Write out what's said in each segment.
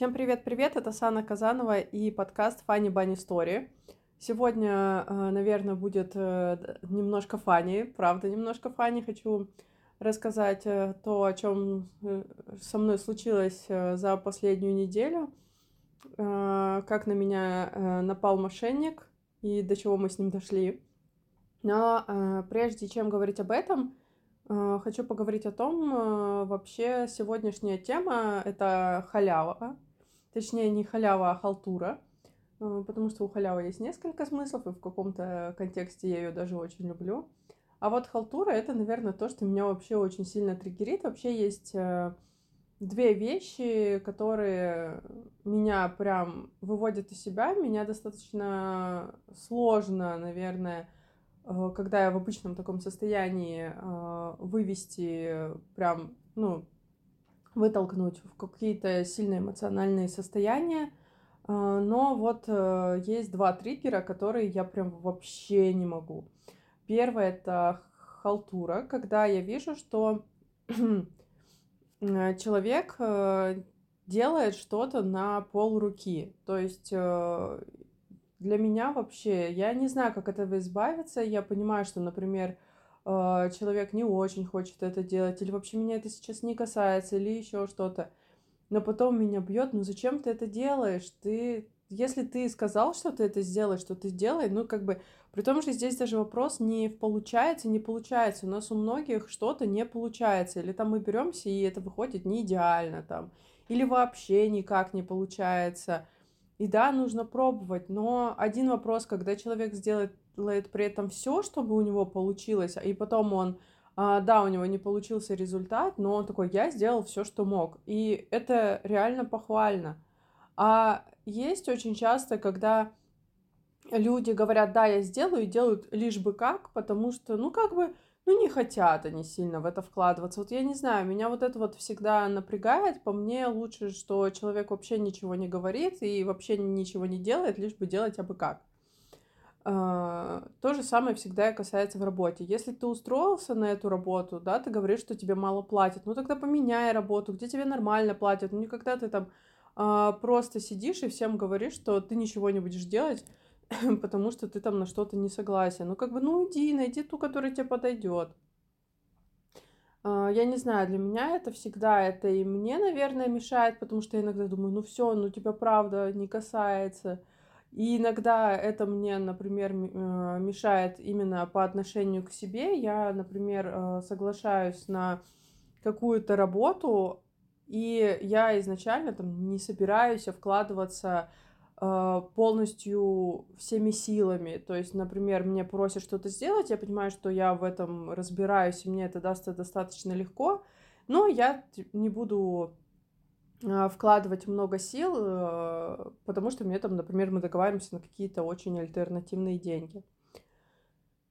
Всем привет-привет, это Сана Казанова и подкаст Funny Bunny Story. Сегодня, э, наверное, будет э, немножко фани, правда, немножко фани. Хочу рассказать э, то, о чем со мной случилось за последнюю неделю, как на меня напал мошенник и до чего мы с ним дошли. Но прежде чем говорить об этом, хочу поговорить о том, вообще сегодняшняя тема — это халява, Точнее, не халява, а халтура. Э, потому что у халявы есть несколько смыслов, и в каком-то контексте я ее даже очень люблю. А вот халтура — это, наверное, то, что меня вообще очень сильно триггерит. Вообще есть э, две вещи, которые меня прям выводят из себя. Меня достаточно сложно, наверное, э, когда я в обычном таком состоянии вывести прям, ну, вытолкнуть в какие-то сильные эмоциональные состояния. А, но вот э, есть два триггера, которые я прям вообще не могу. Первое — это халтура, когда я вижу, что человек э, делает что-то на пол руки. То есть э, для меня вообще, я не знаю, как этого избавиться. Я понимаю, что, например, э, человек не очень хочет это делать, или вообще меня это сейчас не касается, или еще что-то. Но потом меня бьет, ну зачем ты это делаешь? Ты, если ты сказал, что ты это сделаешь, что ты сделай, ну как бы, при том же здесь даже вопрос не в получается, не получается. У нас у многих что-то не получается, или там мы беремся и это выходит не идеально там, или вообще никак не получается. И да, нужно пробовать, но один вопрос, когда человек сделает делает при этом все, чтобы у него получилось, и потом он, а, да, у него не получился результат, но он такой, я сделал все, что мог. И это реально похвально. А есть очень часто, когда люди говорят, да, я сделаю, и делают лишь бы как, потому что, ну, как бы, ну, не хотят они сильно в это вкладываться. Вот я не знаю, меня вот это вот всегда напрягает. По мне лучше, что человек вообще ничего не говорит и вообще ничего не делает, лишь бы делать абы как. А, то же самое всегда касается в работе. Если ты устроился на эту работу, да, ты говоришь, что тебе мало платят, ну тогда поменяй работу, где тебе нормально платят. Ну никогда ты там а, просто сидишь и всем говоришь, что ты ничего не будешь делать, потому что ты там на что-то не согласен. Ну как бы, ну иди, найди ту, которая тебе подойдет. А, я не знаю, для меня это всегда это и мне, наверное, мешает, потому что я иногда думаю, ну все, ну тебя правда не касается. И иногда это мне, например, э, мешает именно по отношению к себе. Я, например, э, соглашаюсь на какую-то работу, и я изначально там не собираюсь вкладываться э, полностью всеми силами. То есть, например, мне просят что-то сделать, я понимаю, что я в этом разбираюсь, и мне это даст достаточно легко, но я не буду вкладывать много сил, э, потому что мне там, например, мы договариваемся на какие-то очень альтернативные деньги.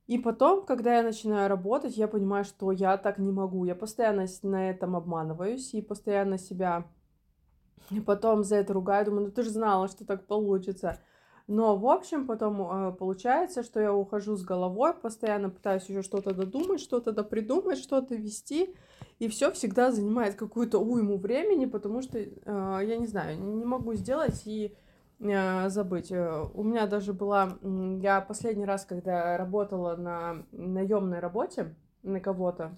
И потом, когда я начинаю работать, я понимаю, что я так не могу. Я постоянно на этом обманываюсь и постоянно себя потом за это ругаю. Думаю, ну ты же знала, что так получится. Но, в общем, потом э, получается, что я ухожу с головой, постоянно пытаюсь еще что-то додумать, что-то допридумать, что-то вести, и все всегда занимает какую-то уйму времени, потому что, э, я не знаю, не могу сделать и э, забыть. У меня даже была, я последний раз, когда работала на наемной работе на кого-то,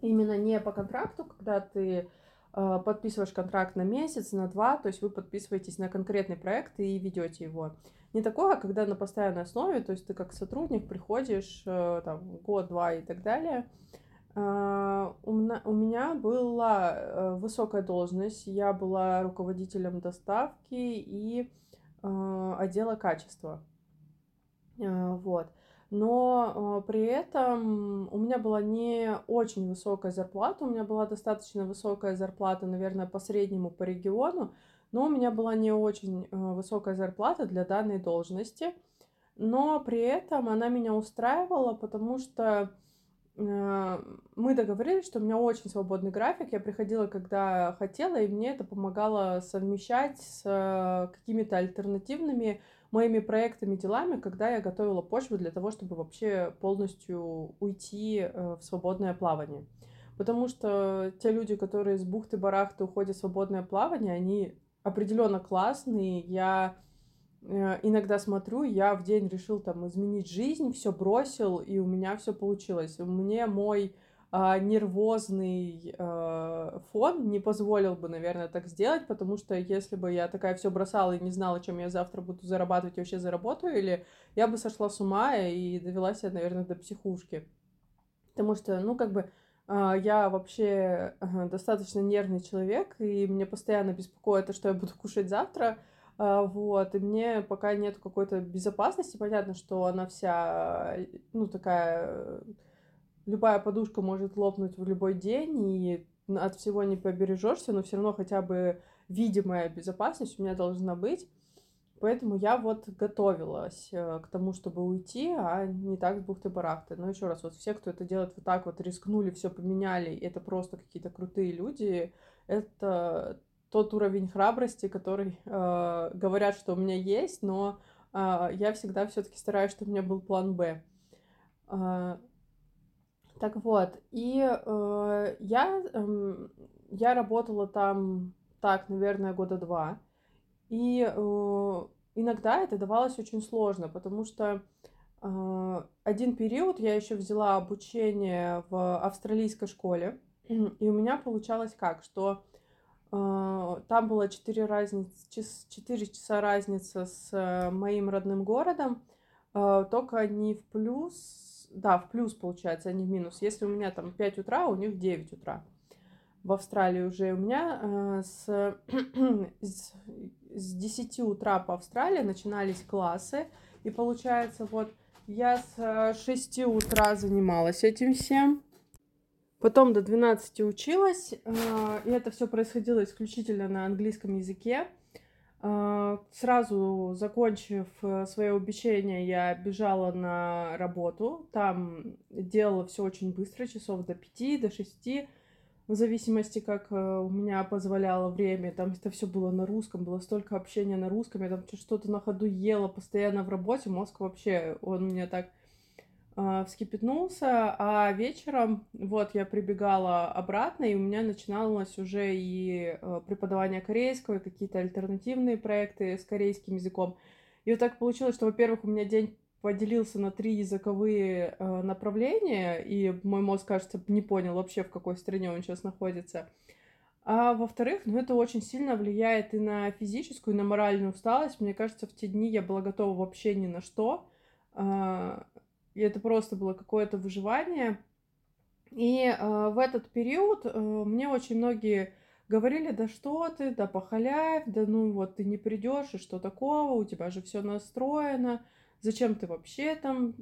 именно не по контракту, когда ты подписываешь контракт на месяц, на два, то есть вы подписываетесь на конкретный проект и ведете его. Не такое, а когда на постоянной основе, то есть ты как сотрудник приходишь э, там год-два и так далее. Э, у меня была высокая должность, я была руководителем доставки и отдела качества. Вот но э, при этом у меня была не очень высокая зарплата, у меня была достаточно высокая зарплата, наверное, по среднему по региону, но у меня была не очень э, высокая зарплата для данной должности, но при этом она меня устраивала, потому что э, мы договорились, что у меня очень свободный график, я приходила, когда хотела, и мне это помогало совмещать с какими-то альтернативными моими проектами, делами, когда я готовила почву для того, чтобы вообще полностью уйти э, в свободное плавание. Потому что те люди, которые с бухты-барахты уходят в свободное плавание, они определенно классный. Я э, иногда смотрю, я в день решил там изменить жизнь, все бросил, и у меня все получилось. Мне мой нервозный а, фон не позволил бы, наверное, так сделать, потому что если бы я такая все бросала и не знала, чем я завтра буду зарабатывать, вообще заработаю, или я бы сошла с ума и довела себя, наверное, до психушки. Потому что, ну, как бы, а, я вообще достаточно нервный человек, и мне постоянно беспокоит то, что я буду кушать завтра, вот, и мне пока нет какой-то безопасности, понятно, что она вся, ну, такая любая подушка может лопнуть в любой день, и от всего не побережешься, но все равно хотя бы видимая безопасность у меня должна быть. Поэтому я вот готовилась э, к тому, чтобы уйти, а не так с бухты-барахты. Но еще раз, вот все, кто это делает вот так вот, рискнули, все поменяли, и это просто какие-то крутые люди, это тот уровень храбрости, который э, говорят, что у меня есть, но э, я всегда все-таки стараюсь, чтобы у меня был план Б. Э, так вот, и э, я, э, я работала там так, наверное, года два. И э, иногда это давалось очень сложно, потому что э, один период я еще взяла обучение в австралийской школе, и у меня получалось как, что э, там было 4, разниц, 4 часа разница с э, моим родным городом, э, только не в плюс да, в плюс получается, а не в минус. Если у меня там 5 утра, у них 9 утра. В Австралии уже у меня э, с, с, с 10 утра по Австралии начинались классы. И получается, вот я с 6 утра занималась этим всем. Потом до 12 училась, э, и это все происходило исключительно на английском языке. А, сразу закончив э, свое обучение, я бежала на работу. Там делала все очень быстро, часов до пяти, до шести, в зависимости, как э, у меня позволяло время. Там это все было на русском, было столько общения на русском. Я там что-то на ходу ела постоянно в работе. Мозг вообще, он мне так а, вскипятнулся, а вечером вот я прибегала обратно, и у меня начиналось уже и э, преподавание корейского, и какие-то альтернативные проекты с корейским языком. И вот так получилось, что, во-первых, у меня день поделился на три языковые э, направления, и мой мозг, кажется, не понял вообще, в какой стране он сейчас находится. А во-вторых, ну это очень сильно влияет и на физическую, и на моральную усталость. Мне кажется, в те дни я была готова вообще ни на что. А, и это просто было какое-то выживание. И э, в этот период э, мне очень многие говорили, да что ты, да похаляй, да ну вот ты не придешь, и что такого, у тебя же все настроено, зачем ты вообще там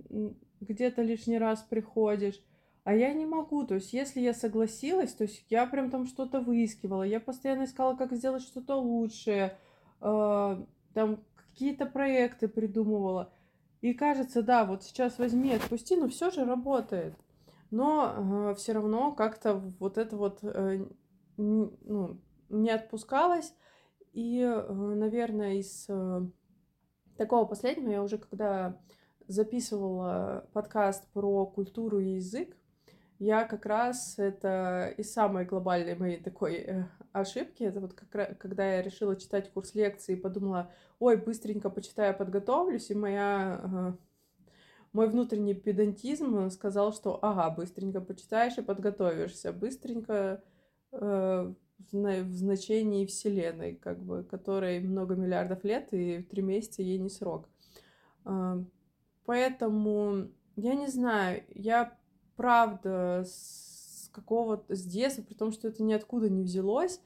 где-то лишний раз приходишь. А я не могу, то есть если я согласилась, то есть я прям там что-то выискивала, я постоянно искала, как сделать что-то лучшее, э, там какие-то проекты придумывала. И кажется, да, вот сейчас возьми, отпусти, но все же работает. Но э, все равно как-то вот это вот э, ну, не отпускалось. И, э, наверное, из э, такого последнего я уже когда записывала подкаст про культуру и язык, я как раз это из самой глобальной моей такой э, ошибки, это вот как когда я решила читать курс лекции и подумала, ой, быстренько почитаю, подготовлюсь, и моя э, мой внутренний педантизм сказал, что ага, быстренько почитаешь и подготовишься, быстренько э, в значении Вселенной, как бы, которой много миллиардов лет, и три месяца ей не срок. Э, поэтому, я не знаю, я правда с какого-то, с детства, при том, что это ниоткуда не взялось.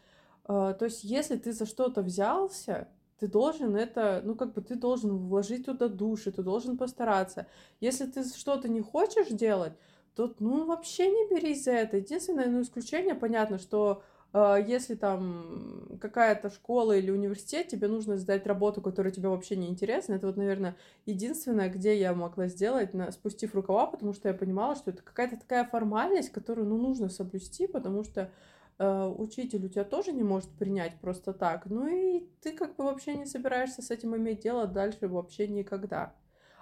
А, то есть, если ты за что-то взялся, ты должен это, ну, как бы ты должен вложить туда души, ты должен постараться. Если ты что-то не хочешь делать, то, ну, вообще не берись за это. Единственное, ну, исключение, понятно, что если там какая-то школа или университет, тебе нужно сдать работу, которая тебе вообще не интересна. Это вот, наверное, единственное, где я могла сделать, спустив рукава, потому что я понимала, что это какая-то такая формальность, которую, ну, нужно соблюсти, потому что э, учитель у тебя тоже не может принять просто так. Ну и ты как бы вообще не собираешься с этим иметь дело дальше вообще никогда.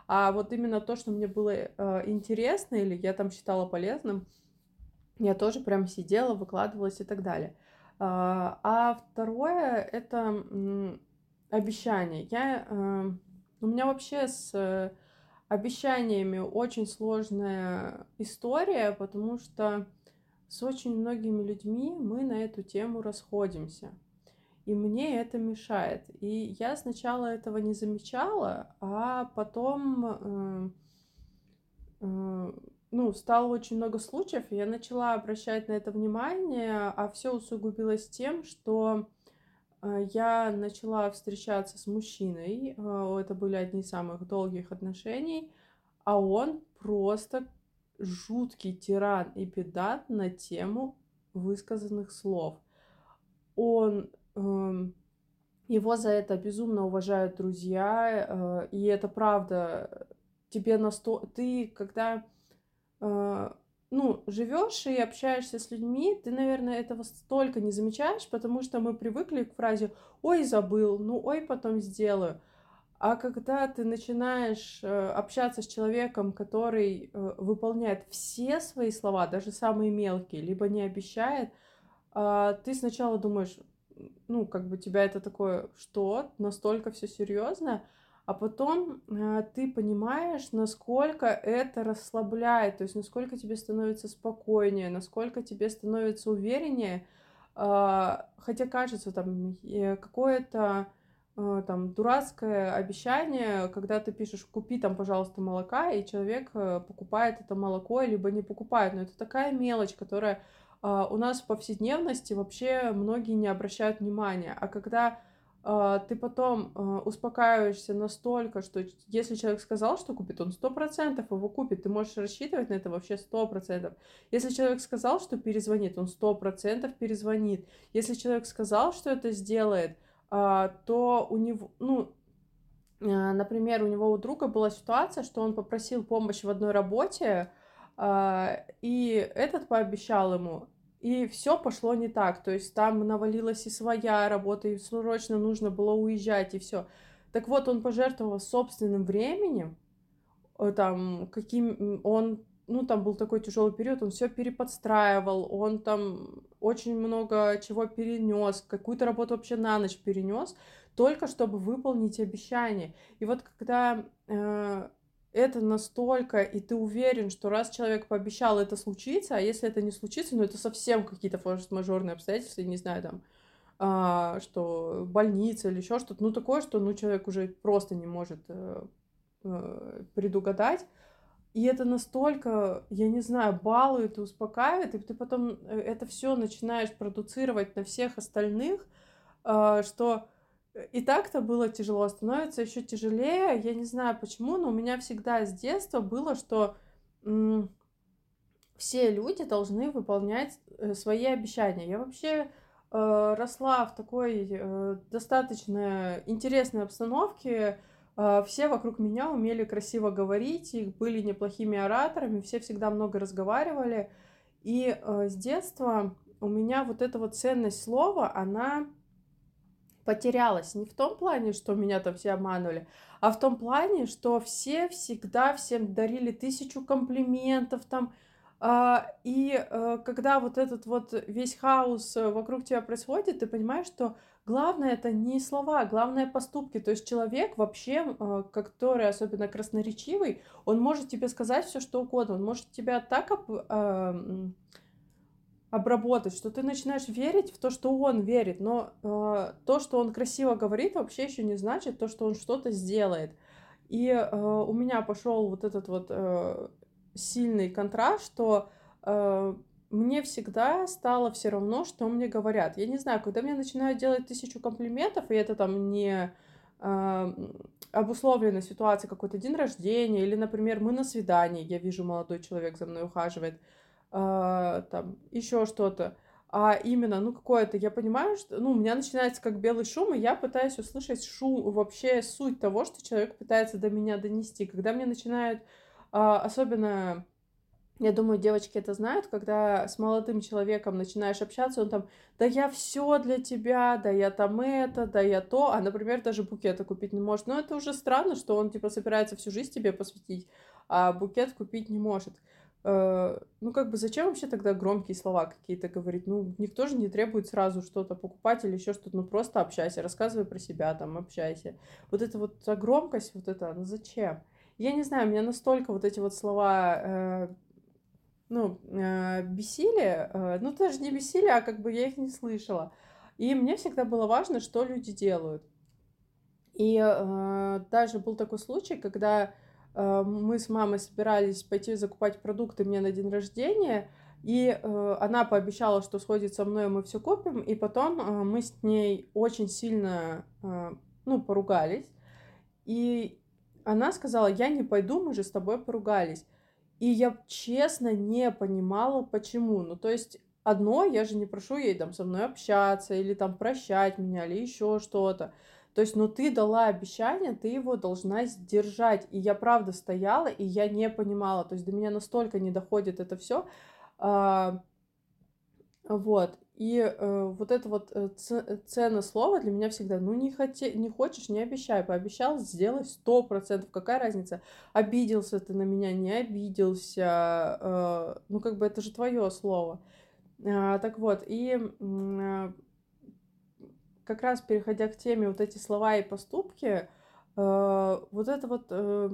А вот именно то, что мне было э, интересно или я там считала полезным, я тоже прям сидела, выкладывалась и так далее. А, а второе это обещание. Я, э, у меня вообще с обещаниями очень сложная история, потому что с очень многими людьми мы на эту тему расходимся. И мне это мешает. И я сначала этого не замечала, а потом э, э, ну, стало очень много случаев, и я начала обращать на это внимание, а все усугубилось тем, что э, я начала встречаться с мужчиной, э, это были одни из самых долгих отношений, а он просто жуткий тиран и педант на тему высказанных слов. Он эм, его за это безумно уважают друзья, э, и это правда. Тебе на сто... Ты, когда ну, живешь и общаешься с людьми, ты, наверное, этого столько не замечаешь, потому что мы привыкли к фразе «Ой, забыл», «Ну, ой, потом сделаю». А когда ты начинаешь э, общаться с человеком, который э, выполняет все свои слова, даже самые мелкие, либо не обещает, э, ты сначала думаешь, ну, как бы тебя это такое, что, настолько все серьезно, а потом э, ты понимаешь, насколько это расслабляет, то есть насколько тебе становится спокойнее, насколько тебе становится увереннее, э, хотя кажется там э, какое-то э, там дурацкое обещание, когда ты пишешь купи там, пожалуйста, молока, и человек э, покупает это молоко, либо не покупает, но это такая мелочь, которая э, у нас в повседневности вообще многие не обращают внимания, а когда ты потом а, успокаиваешься настолько, что если человек сказал, что купит, он сто процентов его купит. Ты можешь рассчитывать на это вообще сто процентов. Если человек сказал, что перезвонит, он сто процентов перезвонит. Если человек сказал, что это сделает, а, то у него, ну, например, у него у друга была ситуация, что он попросил помощь в одной работе, и этот пообещал ему, и все пошло не так. То есть там навалилась и своя работа, и срочно нужно было уезжать, и все. Так вот, он пожертвовал собственным временем, э, там, каким он, ну, там был такой тяжелый период, он все переподстраивал, он там очень много чего перенес, какую-то работу вообще на ночь перенес, только чтобы выполнить обещание. И вот когда э, это настолько, и ты уверен, что раз человек пообещал, это случится, а если это не случится, ну это совсем какие-то форс-мажорные обстоятельства, не знаю, там, а, что больница или еще что-то, ну такое, что ну человек уже просто не может э, э, предугадать. И это настолько, я не знаю, балует и успокаивает, и ты потом э, это все начинаешь продуцировать на всех остальных, э, что и так-то было тяжело, становится еще тяжелее. Я не знаю почему, но у меня всегда с детства было, что м- все люди должны выполнять э, свои обещания. Я вообще э, росла в такой э, достаточно интересной обстановке. Э, все вокруг меня умели красиво говорить, и были неплохими ораторами, все всегда много разговаривали. И э, с детства у меня вот эта вот ценность слова, она потерялась не в том плане, что меня там все обманывали, а в том плане, что все всегда всем дарили тысячу комплиментов там, а, и а, когда вот этот вот весь хаос э, вокруг тебя происходит, ты понимаешь, что главное это не слова, главное поступки. То есть человек вообще, а, который особенно красноречивый, он может тебе сказать все что угодно, он может тебя так обработать, что ты начинаешь верить в то, что он верит, но э, то, что он красиво говорит, вообще еще не значит то, что он что-то сделает. И э, у меня пошел вот этот вот э, сильный контраст, что э, мне всегда стало все равно, что мне говорят. Я не знаю, когда мне начинают делать тысячу комплиментов, и это там не э, обусловлена ситуация какой-то день рождения, или, например, мы на свидании, я вижу, молодой человек за мной ухаживает, а, там еще что-то, а именно, ну, какое-то, я понимаю, что, ну, у меня начинается как белый шум, и я пытаюсь услышать шум, вообще суть того, что человек пытается до меня донести. Когда мне начинают, а, особенно, я думаю, девочки это знают, когда с молодым человеком начинаешь общаться, он там, да я все для тебя, да я там это, да я то, а, например, даже букета купить не может. Но это уже странно, что он, типа, собирается всю жизнь тебе посвятить, а букет купить не может. Э, ну, как бы, зачем вообще тогда громкие слова какие-то говорить? Ну, никто же не требует сразу что-то покупать или еще что-то, ну, просто общайся, рассказывай про себя, там, общайся. Вот это вот громкость, вот это, ну, зачем? Я не знаю, меня настолько вот эти вот слова, э, ну, э, бесили, э, ну, даже не бесили, а как бы я их не слышала. И мне всегда было важно, что люди делают. И э, даже был такой случай, когда мы с мамой собирались пойти закупать продукты мне на день рождения, и э, она пообещала, что сходит со мной, мы все купим, и потом э, мы с ней очень сильно, э, ну, поругались, и она сказала, я не пойду, мы же с тобой поругались. И я честно не понимала, почему. Ну, то есть, одно, я же не прошу ей там со мной общаться, или там прощать меня, или еще что-то. То есть, ну ты дала обещание, ты его должна сдержать. И я правда стояла, и я не понимала. То есть до меня настолько не доходит это все. А, вот. И э, вот это вот э, цена слова для меня всегда, ну не, хоте, не хочешь, не обещай, пообещал, сделай сто процентов, какая разница, обиделся ты на меня, не обиделся, э, ну как бы это же твое слово. Э, так вот, и э, как раз переходя к теме вот эти слова и поступки, э, вот эта вот э,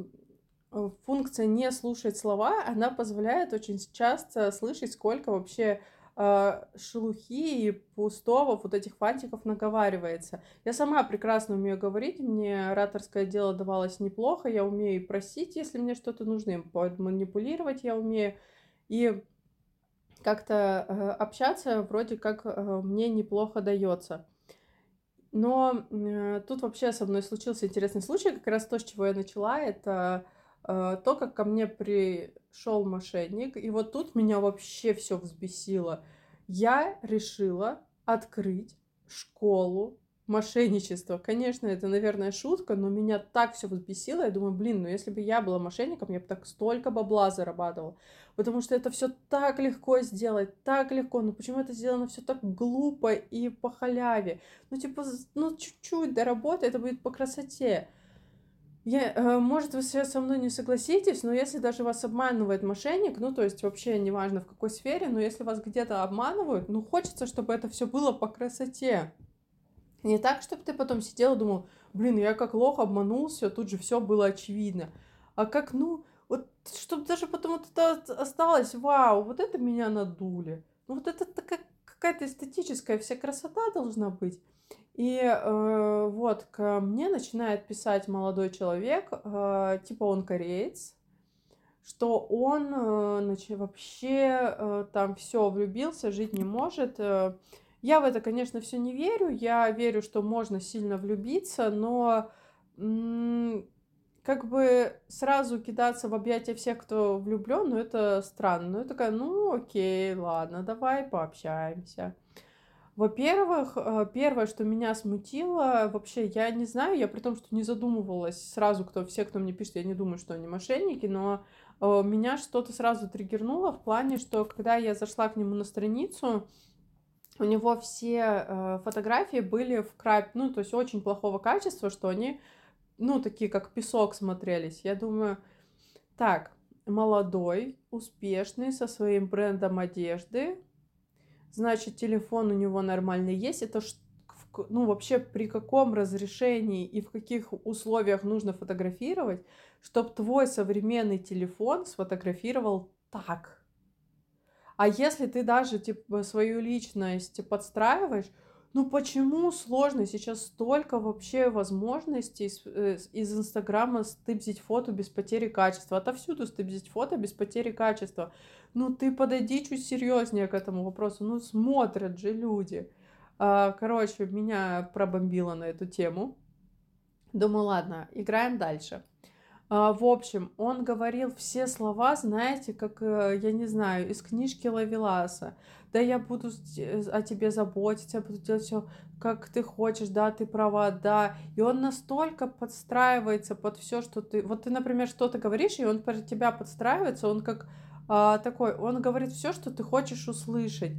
функция не слушать слова, она позволяет очень часто слышать, сколько вообще э, шелухи и пустого вот этих фантиков наговаривается. Я сама прекрасно умею говорить, мне ораторское дело давалось неплохо, я умею просить, если мне что-то нужно, манипулировать я умею, и как-то э, общаться вроде как э, мне неплохо дается. Но э, тут вообще со мной случился интересный случай, как раз то, с чего я начала, это э, то, как ко мне пришел мошенник, и вот тут меня вообще все взбесило. Я решила открыть школу мошенничество. Конечно, это, наверное, шутка, но меня так все взбесило. Я думаю, блин, ну если бы я была мошенником, я бы так столько бабла зарабатывала. Потому что это все так легко сделать, так легко. Ну почему это сделано все так глупо и по халяве? Ну типа, ну чуть-чуть доработай, это будет по красоте. Я, э, может, вы со мной не согласитесь, но если даже вас обманывает мошенник, ну, то есть вообще неважно в какой сфере, но если вас где-то обманывают, ну, хочется, чтобы это все было по красоте. Не так, чтобы ты потом сидел и думал, блин, я как лох обманулся, тут же все было очевидно. А как, ну, чтобы даже потом вот это осталось, вау, вот это меня надули. Ну, вот это такая какая-то эстетическая вся красота должна быть. И э, вот ко мне начинает писать молодой человек, э, типа он кореец, что он э, значит, вообще э, там все влюбился, жить не может. Э, я в это, конечно, все не верю. Я верю, что можно сильно влюбиться, но как бы сразу кидаться в объятия всех, кто влюблен, ну это странно. Ну, я такая, ну окей, ладно, давай пообщаемся. Во-первых, э, первое, что меня смутило, вообще, я не знаю, я при том, что не задумывалась сразу, кто, все, кто мне пишет, я не думаю, что они мошенники, но э, меня что-то сразу триггернуло в плане, что когда я зашла к нему на страницу, у него все э, фотографии были в край, ну, то есть очень плохого качества, что они, ну, такие как песок смотрелись. Я думаю, так, молодой, успешный, со своим брендом одежды, значит, телефон у него нормальный есть. Это ну, вообще при каком разрешении и в каких условиях нужно фотографировать, чтобы твой современный телефон сфотографировал так – а если ты даже типа свою личность подстраиваешь, ну почему сложно? Сейчас столько вообще возможностей из, э, из Инстаграма стыбзить фото без потери качества. Отовсюду стыбзить фото без потери качества. Ну ты подойди чуть серьезнее к этому вопросу. Ну смотрят же люди. А, короче, меня пробомбило на эту тему. Думаю, ладно, играем дальше. А, в общем, он говорил все слова, знаете, как, э, я не знаю, из книжки Лавеласа. Да я буду о тебе заботиться, я буду делать все, как ты хочешь, да, ты права, да. И он настолько подстраивается под все, что ты... Вот ты, например, что-то говоришь, и он под тебя подстраивается, он как а, такой, он говорит все, что ты хочешь услышать.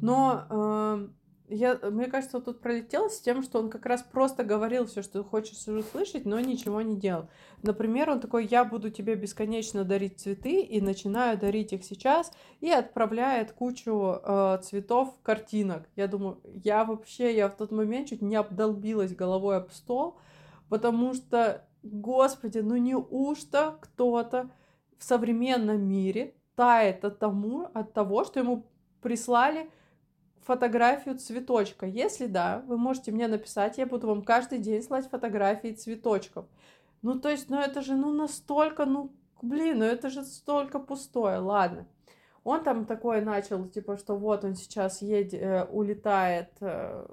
Но... Я, мне кажется, тут пролетело с тем, что он как раз просто говорил все, что хочешь услышать, но ничего не делал. Например, он такой, я буду тебе бесконечно дарить цветы, и начинаю дарить их сейчас, и отправляет кучу э, цветов, картинок. Я думаю, я вообще, я в тот момент чуть не обдолбилась головой об стол, потому что, господи, ну неужто кто-то в современном мире тает от, тому, от того, что ему прислали фотографию цветочка? Если да, вы можете мне написать, я буду вам каждый день слать фотографии цветочков. Ну, то есть, ну это же, ну, настолько, ну, блин, ну это же столько пустое, ладно. Он там такой начал, типа, что вот он сейчас едет, э, улетает э,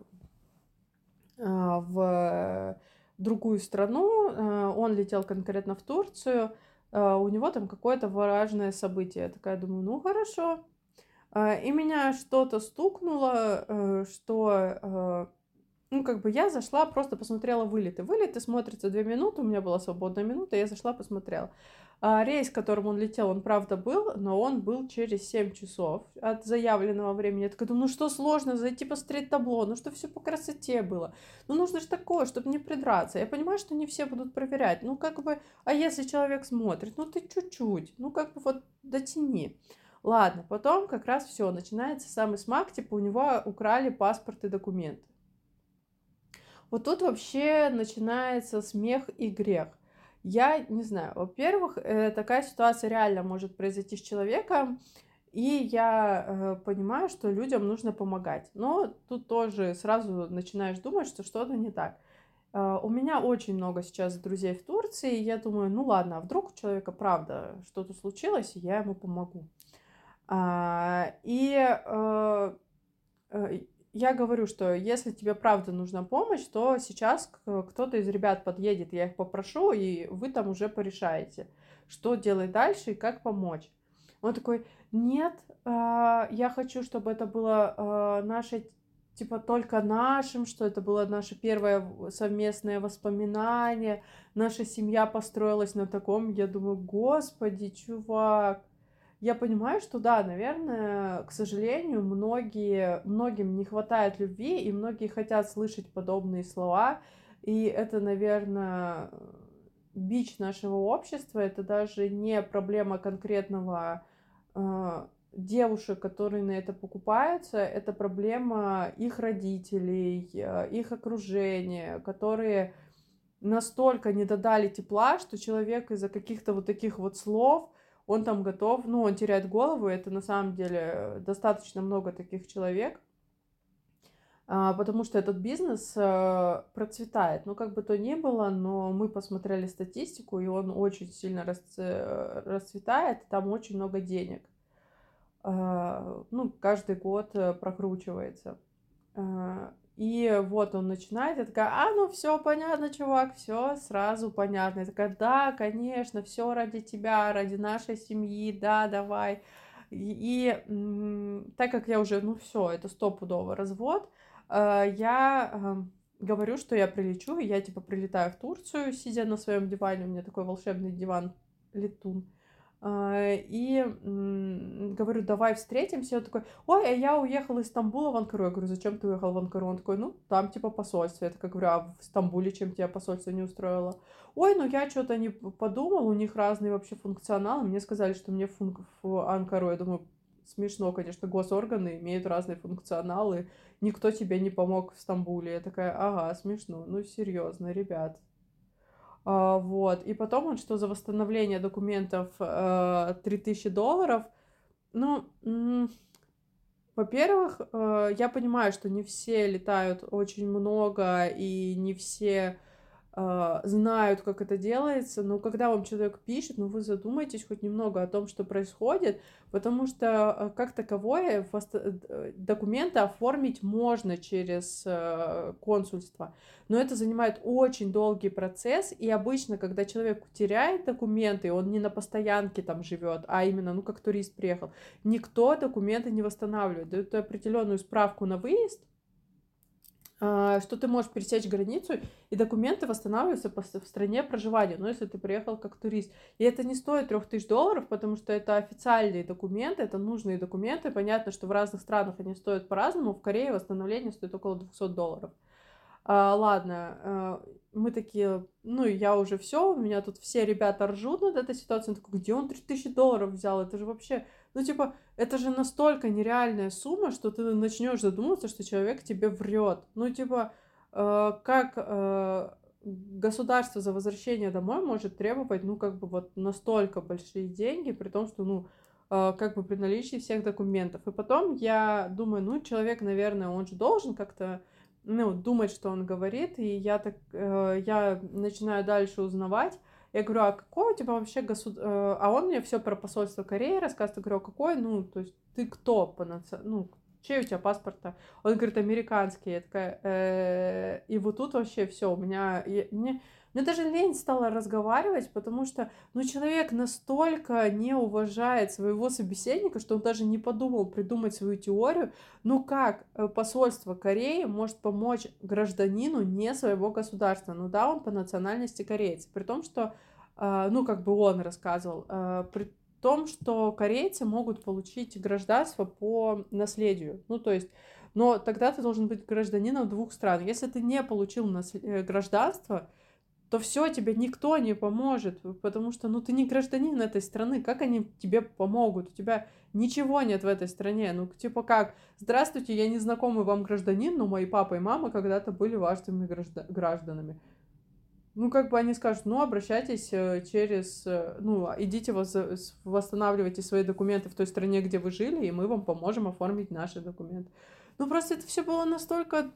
э, в другую страну, э, он летел конкретно в Турцию, э, у него там какое-то важное событие. Я такая думаю, ну хорошо, и меня что-то стукнуло, э, что, э, ну, как бы я зашла, просто посмотрела вылеты. Вылеты смотрятся две минуты, у меня была свободная минута, я зашла, посмотрела. А рейс, которым он летел, он правда был, но он был через 7 часов от заявленного времени. Я такая думаю, ну что сложно, зайти посмотреть табло, ну что все по красоте было. Ну нужно же такое, чтобы не придраться. Я понимаю, что не все будут проверять. Ну как бы, а если человек смотрит, ну ты чуть-чуть, ну как бы вот дотяни. Ладно, потом как раз все, начинается самый смак, типа у него украли паспорт и документы. Вот тут вообще начинается смех и грех. Я не знаю, во-первых, э, такая ситуация реально может произойти с человеком, и я э, понимаю, что людям нужно помогать. Но тут тоже сразу начинаешь думать, что что-то не так. Э, у меня очень много сейчас друзей в Турции, и я думаю, ну ладно, а вдруг у человека правда что-то случилось, и я ему помогу. А, и э, э, я говорю, что если тебе правда нужна помощь, то сейчас кто-то из ребят подъедет, я их попрошу, и вы там уже порешаете, что делать дальше и как помочь. Он такой, нет, а, я хочу, чтобы это было а, наше, типа, только нашим, что это было наше первое совместное воспоминание, наша семья построилась на таком, я думаю, господи, чувак, я понимаю, что да, наверное, к сожалению, многие, многим не хватает любви, и многие хотят слышать подобные слова. И это, наверное, бич нашего общества. Это даже не проблема конкретного э, девушек, которые на это покупаются. Это проблема их родителей, э, их окружения, которые настолько не додали тепла, что человек из-за каких-то вот таких вот слов он там готов, ну, он теряет голову, это на самом деле достаточно много таких человек, а, потому что этот бизнес э, процветает. Ну, как бы то ни было, но мы посмотрели статистику, и он очень сильно расцветает, там очень много денег. А, ну, каждый год э, прокручивается. И вот он начинает, я такая, а, ну все понятно, чувак, все сразу понятно. Я такая, да, конечно, все ради тебя, ради нашей семьи, да, давай. И, и так как я уже, ну все, это стопудово развод, э, я э, говорю, что я прилечу, и я типа прилетаю в Турцию, сидя на своем диване, у меня такой волшебный диван летун. А, и говорю, давай встретимся. Он такой, ой, а я уехал из Стамбула в Анкару. Я говорю, зачем ты уехал в Анкару? Он такой, ну, там типа посольство. Я такая говорю, а в Стамбуле чем тебя посольство не устроило? Ой, ну я что-то не подумал, у них разные вообще функционалы. Мне сказали, что мне функ в Анкару. Я думаю, смешно, конечно, госорганы имеют разные функционалы. Никто тебе не помог в Стамбуле. Я такая, ага, смешно. Ну, серьезно, ребят. А, вот. И потом он, что за восстановление документов 3000 э, долларов. Ну, во-первых, э, я понимаю, что не все летают очень много, и не все знают, как это делается, но когда вам человек пишет, ну вы задумайтесь хоть немного о том, что происходит, потому что а, как таковое э, документы оформить можно через э, консульство, но это занимает очень долгий процесс, и обычно, когда человек теряет документы, он не на постоянке там живет, а именно, ну как турист приехал, никто документы не восстанавливает, дают определенную справку на выезд, а, что ты можешь пересечь границу, и документы восстанавливаются в стране проживания, ну, если ты приехал как турист. И это не стоит 3000 долларов, потому что это официальные документы, это нужные документы. Понятно, что в разных странах они стоят по-разному. В Корее восстановление стоит около 200 долларов. А, ладно, а, мы такие, ну, я уже все, у меня тут все ребята ржут над этой ситуацией. Он такой, где он 3000 долларов взял? Это же вообще, ну, типа, это же настолько нереальная сумма, что ты начнешь задумываться, что человек тебе врет. Ну, типа, э, как э, государство за возвращение домой может требовать, ну, как бы вот настолько большие деньги, при том, что, ну, э, как бы при наличии всех документов. И потом я думаю, ну, человек, наверное, он же должен как-то ну, думать, что он говорит, и я так, э, я начинаю дальше узнавать. Я говорю, а какой у тебя вообще государ... Э, а он мне все про посольство Кореи рассказывает. Я говорю, а какой, ну, то есть ты кто по наци... ну, чей у тебя паспорт-то? Он говорит, американский. Я такая, э... и вот тут вообще все, у меня, я... мне мне даже лень стала разговаривать, потому что, ну, человек настолько не уважает своего собеседника, что он даже не подумал придумать свою теорию. Ну, как э, посольство Кореи может помочь гражданину не своего государства? Ну, да, он по национальности кореец. При том, что, э, ну, как бы он рассказывал, э, при том, что корейцы могут получить гражданство по наследию. Ну, то есть но тогда ты должен быть гражданином двух стран. Если ты не получил гражданство, то все, тебе никто не поможет, потому что, ну, ты не гражданин этой страны, как они тебе помогут? У тебя ничего нет в этой стране, ну, типа как, здравствуйте, я незнакомый вам гражданин, но мои папа и мама когда-то были важными гражданами. Ну, как бы они скажут, ну, обращайтесь э, через, э, ну, идите восстанавливайте свои документы в той стране, где вы жили, и мы вам поможем оформить наши документы. Ну, просто это все было настолько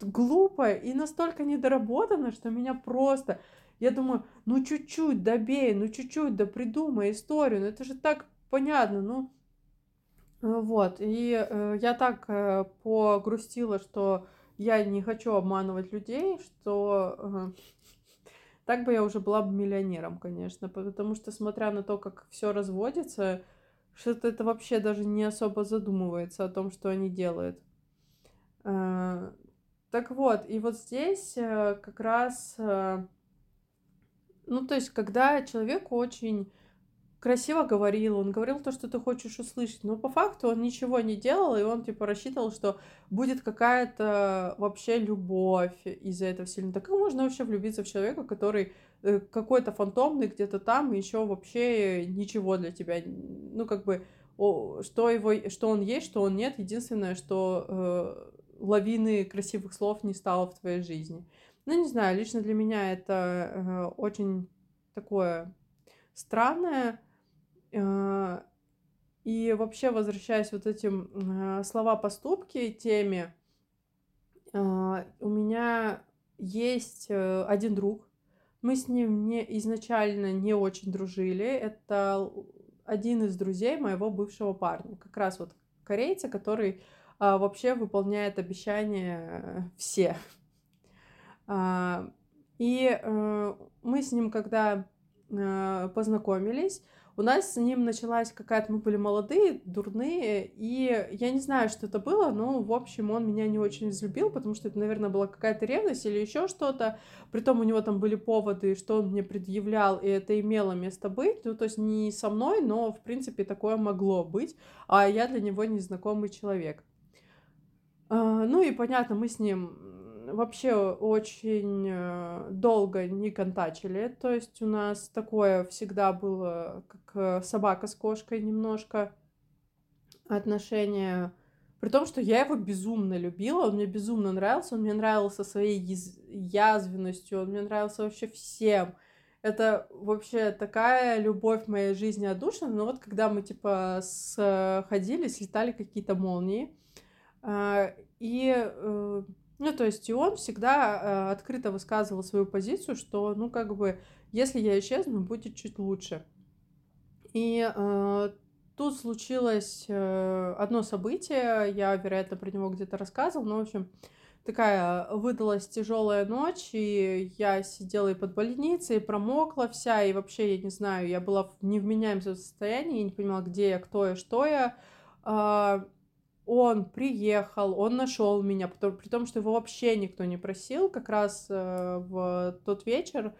глупо и настолько недоработано, что меня просто... Я думаю, ну чуть-чуть добей, ну чуть-чуть да придумай историю, ну это же так понятно, ну... Э, вот, и э, я так э, погрустила, что я не хочу обманывать людей, что э, так бы я уже была бы миллионером, конечно, потому что, смотря на то, как все разводится, что-то это вообще даже не особо задумывается о том, что они делают. Э, так вот, и вот здесь э, как раз, э, ну, то есть, когда человек очень красиво говорил, он говорил то, что ты хочешь услышать, но по факту он ничего не делал, и он, типа, рассчитывал, что будет какая-то вообще любовь из-за этого сильно. Так как можно вообще влюбиться в человека, который э, какой-то фантомный где-то там, и еще вообще ничего для тебя, ну, как бы, что его, что он есть, что он нет, единственное, что лавины красивых слов не стало в твоей жизни. Ну, не знаю, лично для меня это э, очень такое странное. Э, и вообще, возвращаясь вот этим э, слова-поступки теме, э, у меня есть э, один друг. Мы с ним не, изначально не очень дружили. Это один из друзей моего бывшего парня. Как раз вот корейца, который вообще выполняет обещания все. А, и э, мы с ним, когда э, познакомились, у нас с ним началась какая-то... Мы были молодые, дурные, и я не знаю, что это было, но, в общем, он меня не очень взлюбил, потому что это, наверное, была какая-то ревность или еще что-то. Притом у него там были поводы, что он мне предъявлял, и это имело место быть. Ну, то есть не со мной, но, в принципе, такое могло быть, а я для него незнакомый человек. А, ну и понятно, мы с ним вообще очень э, долго не контачили. То есть у нас такое всегда было, как э, собака с кошкой немножко отношения. При том, что я его безумно любила, он мне безумно нравился, он мне нравился своей яз... язвенностью, он мне нравился вообще всем. Это вообще такая любовь моей жизни отдушина. Но вот когда мы, типа, сходили, слетали какие-то молнии, и, э, ну, то есть, и он всегда э, открыто высказывал свою позицию, что, ну, как бы, если я исчезну, будет чуть лучше. И э, тут случилось одно событие, я, вероятно, про него где-то рассказывала, но, в общем, такая выдалась тяжелая ночь, и я сидела и под больницей, и промокла вся, и вообще, я не знаю, я была в невменяемом состоянии, я не понимала, где я, кто я, что я. Он приехал, он нашел меня, при том, что его вообще никто не просил. Как раз э, в тот вечер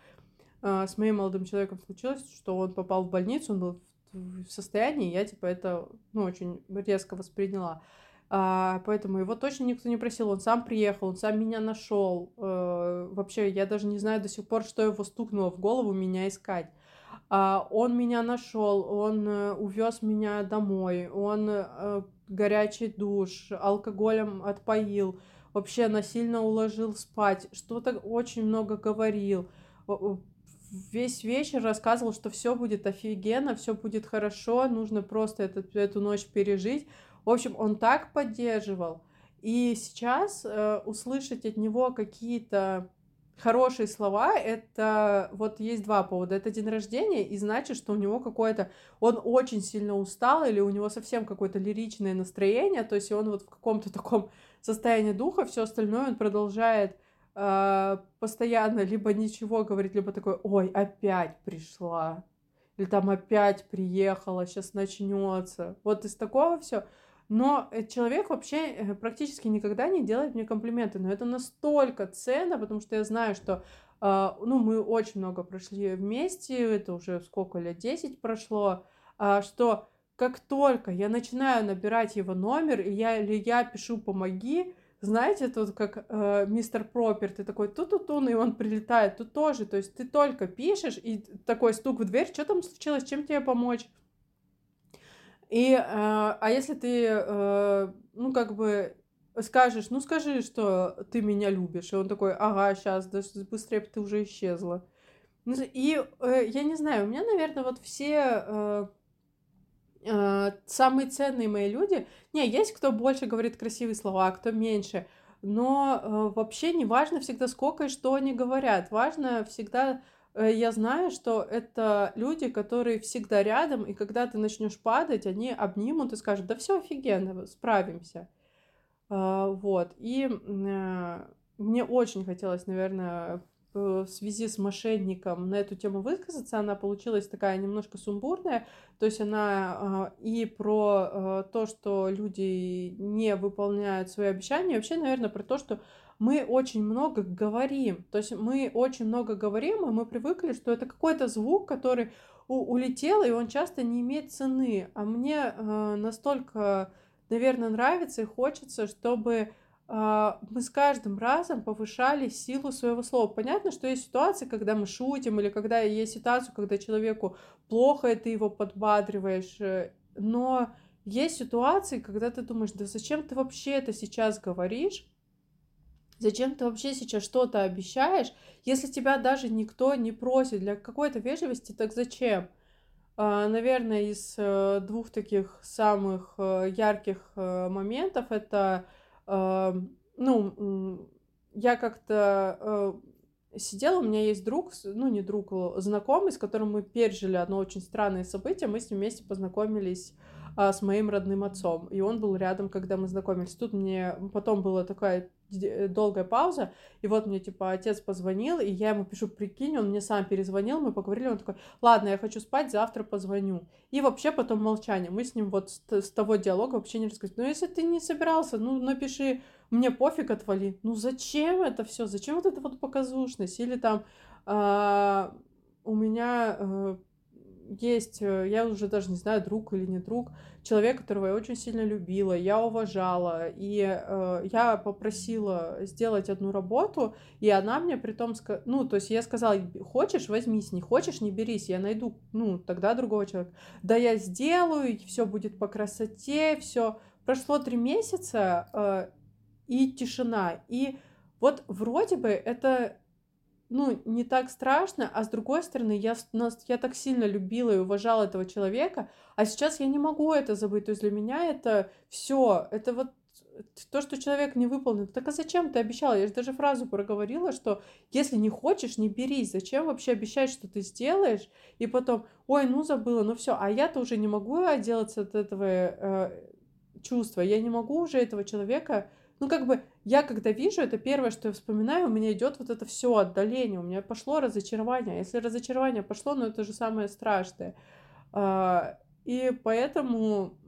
э, с моим молодым человеком случилось, что он попал в больницу, он был в состоянии, я типа это ну, очень резко восприняла. А, поэтому его точно никто не просил, он сам приехал, он сам меня нашел. Э, вообще, я даже не знаю до сих пор, что его стукнуло в голову меня искать. А, он меня нашел, он увез меня домой, он горячий душ, алкоголем отпоил, вообще насильно уложил спать, что-то очень много говорил. Весь вечер рассказывал, что все будет офигенно, все будет хорошо, нужно просто эту, эту ночь пережить. В общем, он так поддерживал. И сейчас э, услышать от него какие-то хорошие слова, это вот есть два повода. Это день рождения, и значит, что у него какое-то... Он очень сильно устал, или у него совсем какое-то лиричное настроение, то есть он вот в каком-то таком состоянии духа, все остальное он продолжает э, постоянно либо ничего говорить, либо такой, ой, опять пришла, или там опять приехала, сейчас начнется. Вот из такого все. Но э, человек вообще э, практически никогда не делает мне комплименты. Но это настолько ценно, потому что я знаю, что э, ну, мы очень много прошли вместе, это уже сколько лет, 10 прошло, э, что как только я начинаю набирать его номер, и я, или я пишу «помоги», знаете, тут как э, мистер Пропер, ты такой ту-ту-тун, и он прилетает, тут тоже, то есть ты только пишешь, и такой стук в дверь, что там случилось, чем тебе помочь? И, э, а если ты, э, ну, как бы скажешь, ну, скажи, что ты меня любишь, и он такой, ага, сейчас, да быстрее ты уже исчезла. Ну, и э, я не знаю, у меня, наверное, вот все э, э, самые ценные мои люди, не, есть кто больше говорит красивые слова, кто меньше, но э, вообще не важно всегда сколько и что они говорят, важно всегда я знаю, что это люди, которые всегда рядом, и когда ты начнешь падать, они обнимут и скажут, да все офигенно, справимся. А, вот. И э, мне очень хотелось, наверное, в связи с мошенником на эту тему высказаться. Она получилась такая немножко сумбурная. То есть она и про э, то, что люди не выполняют свои обещания, и вообще, наверное, про то, что мы очень много говорим. То есть мы очень много говорим, и мы привыкли, что это какой-то звук, который у- улетел, и он часто не имеет цены. А мне э, настолько, наверное, нравится и хочется, чтобы э, мы с каждым разом повышали силу своего слова. Понятно, что есть ситуации, когда мы шутим, или когда есть ситуация, когда человеку плохо, и ты его подбадриваешь, э, но есть ситуации, когда ты думаешь, да зачем ты вообще это сейчас говоришь? Зачем ты вообще сейчас что-то обещаешь, если тебя даже никто не просит для какой-то вежливости, так зачем? А, наверное, из э, двух таких самых э, ярких э, моментов это, ну, я как-то сидела, у меня есть друг, ну, не друг, знакомый, с которым мы пережили одно очень странное событие, мы с ним вместе познакомились а, с моим родным отцом, и он был рядом, когда мы знакомились. Тут мне потом была такая Э, долгая пауза, и вот мне, типа, отец позвонил, и я ему пишу, прикинь, он мне сам перезвонил, мы поговорили, он такой, ладно, я хочу спать, завтра позвоню. И вообще потом молчание, мы с ним вот с, с того диалога вообще не разговаривали. Ну, если ты не собирался, ну, напиши, мне пофиг, отвали. Ну, зачем это все? Зачем вот эта вот показушность? Или там э, у меня... Э, есть, э, я уже даже не знаю, друг или не друг, человек, которого я очень сильно любила, я уважала, и э, я попросила сделать одну работу, и она мне при том, ну, то есть я сказала, хочешь, возьмись, не хочешь, не берись, я найду, ну, тогда другого человека. Да, я сделаю, все будет по красоте, все. Прошло три месяца, э, и тишина, и вот вроде бы это ну, не так страшно, а с другой стороны, я, я так сильно любила и уважала этого человека, а сейчас я не могу это забыть. То есть для меня это все, это вот то, что человек не выполнил. Так а зачем ты обещала? Я же даже фразу проговорила, что если не хочешь, не берись. Зачем вообще обещать, что ты сделаешь? И потом, ой, ну забыла, ну все. А я-то уже не могу отделаться от этого э, чувства. Я не могу уже этого человека ну, как бы, я когда вижу, это первое, что я вспоминаю, у меня идет вот это все отдаление, у меня пошло разочарование. Если разочарование пошло, ну, это же самое страшное. А, и поэтому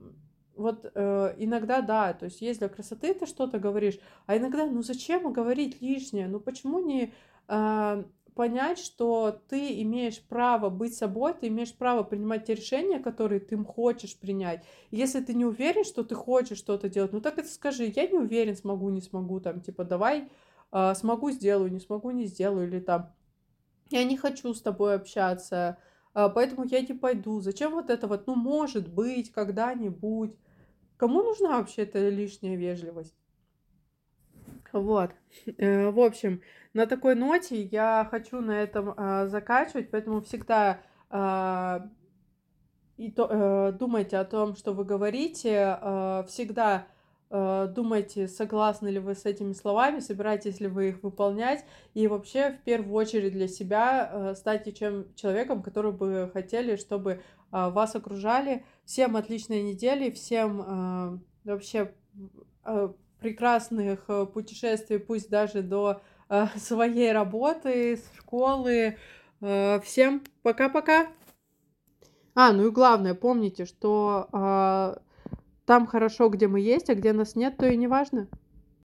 вот э, иногда да, то есть есть для красоты ты что-то говоришь, а иногда, ну зачем говорить лишнее? Ну почему не э, понять, что ты имеешь право быть собой, ты имеешь право принимать те решения, которые ты хочешь принять. Если ты не уверен, что ты хочешь что-то делать, ну так это скажи, я не уверен, смогу, не смогу, там, типа, давай э, смогу, сделаю, не смогу, не сделаю, или там, я не хочу с тобой общаться, э, поэтому я не пойду. Зачем вот это вот, ну, может быть, когда-нибудь. Кому нужна вообще эта лишняя вежливость? Вот. Э, в общем, на такой ноте я хочу на этом э, заканчивать, поэтому всегда э, и то, э, думайте о том, что вы говорите, э, всегда э, думайте, согласны ли вы с этими словами, собираетесь ли вы их выполнять, и вообще в первую очередь для себя э, станьте чем человеком, который бы хотели, чтобы э, вас окружали. Всем отличной недели, всем э, вообще э, прекрасных э, путешествий, пусть даже до э, своей работы, школы. Э, всем пока-пока. А, ну и главное, помните, что там хорошо, где мы есть, а где нас нет, то и не важно.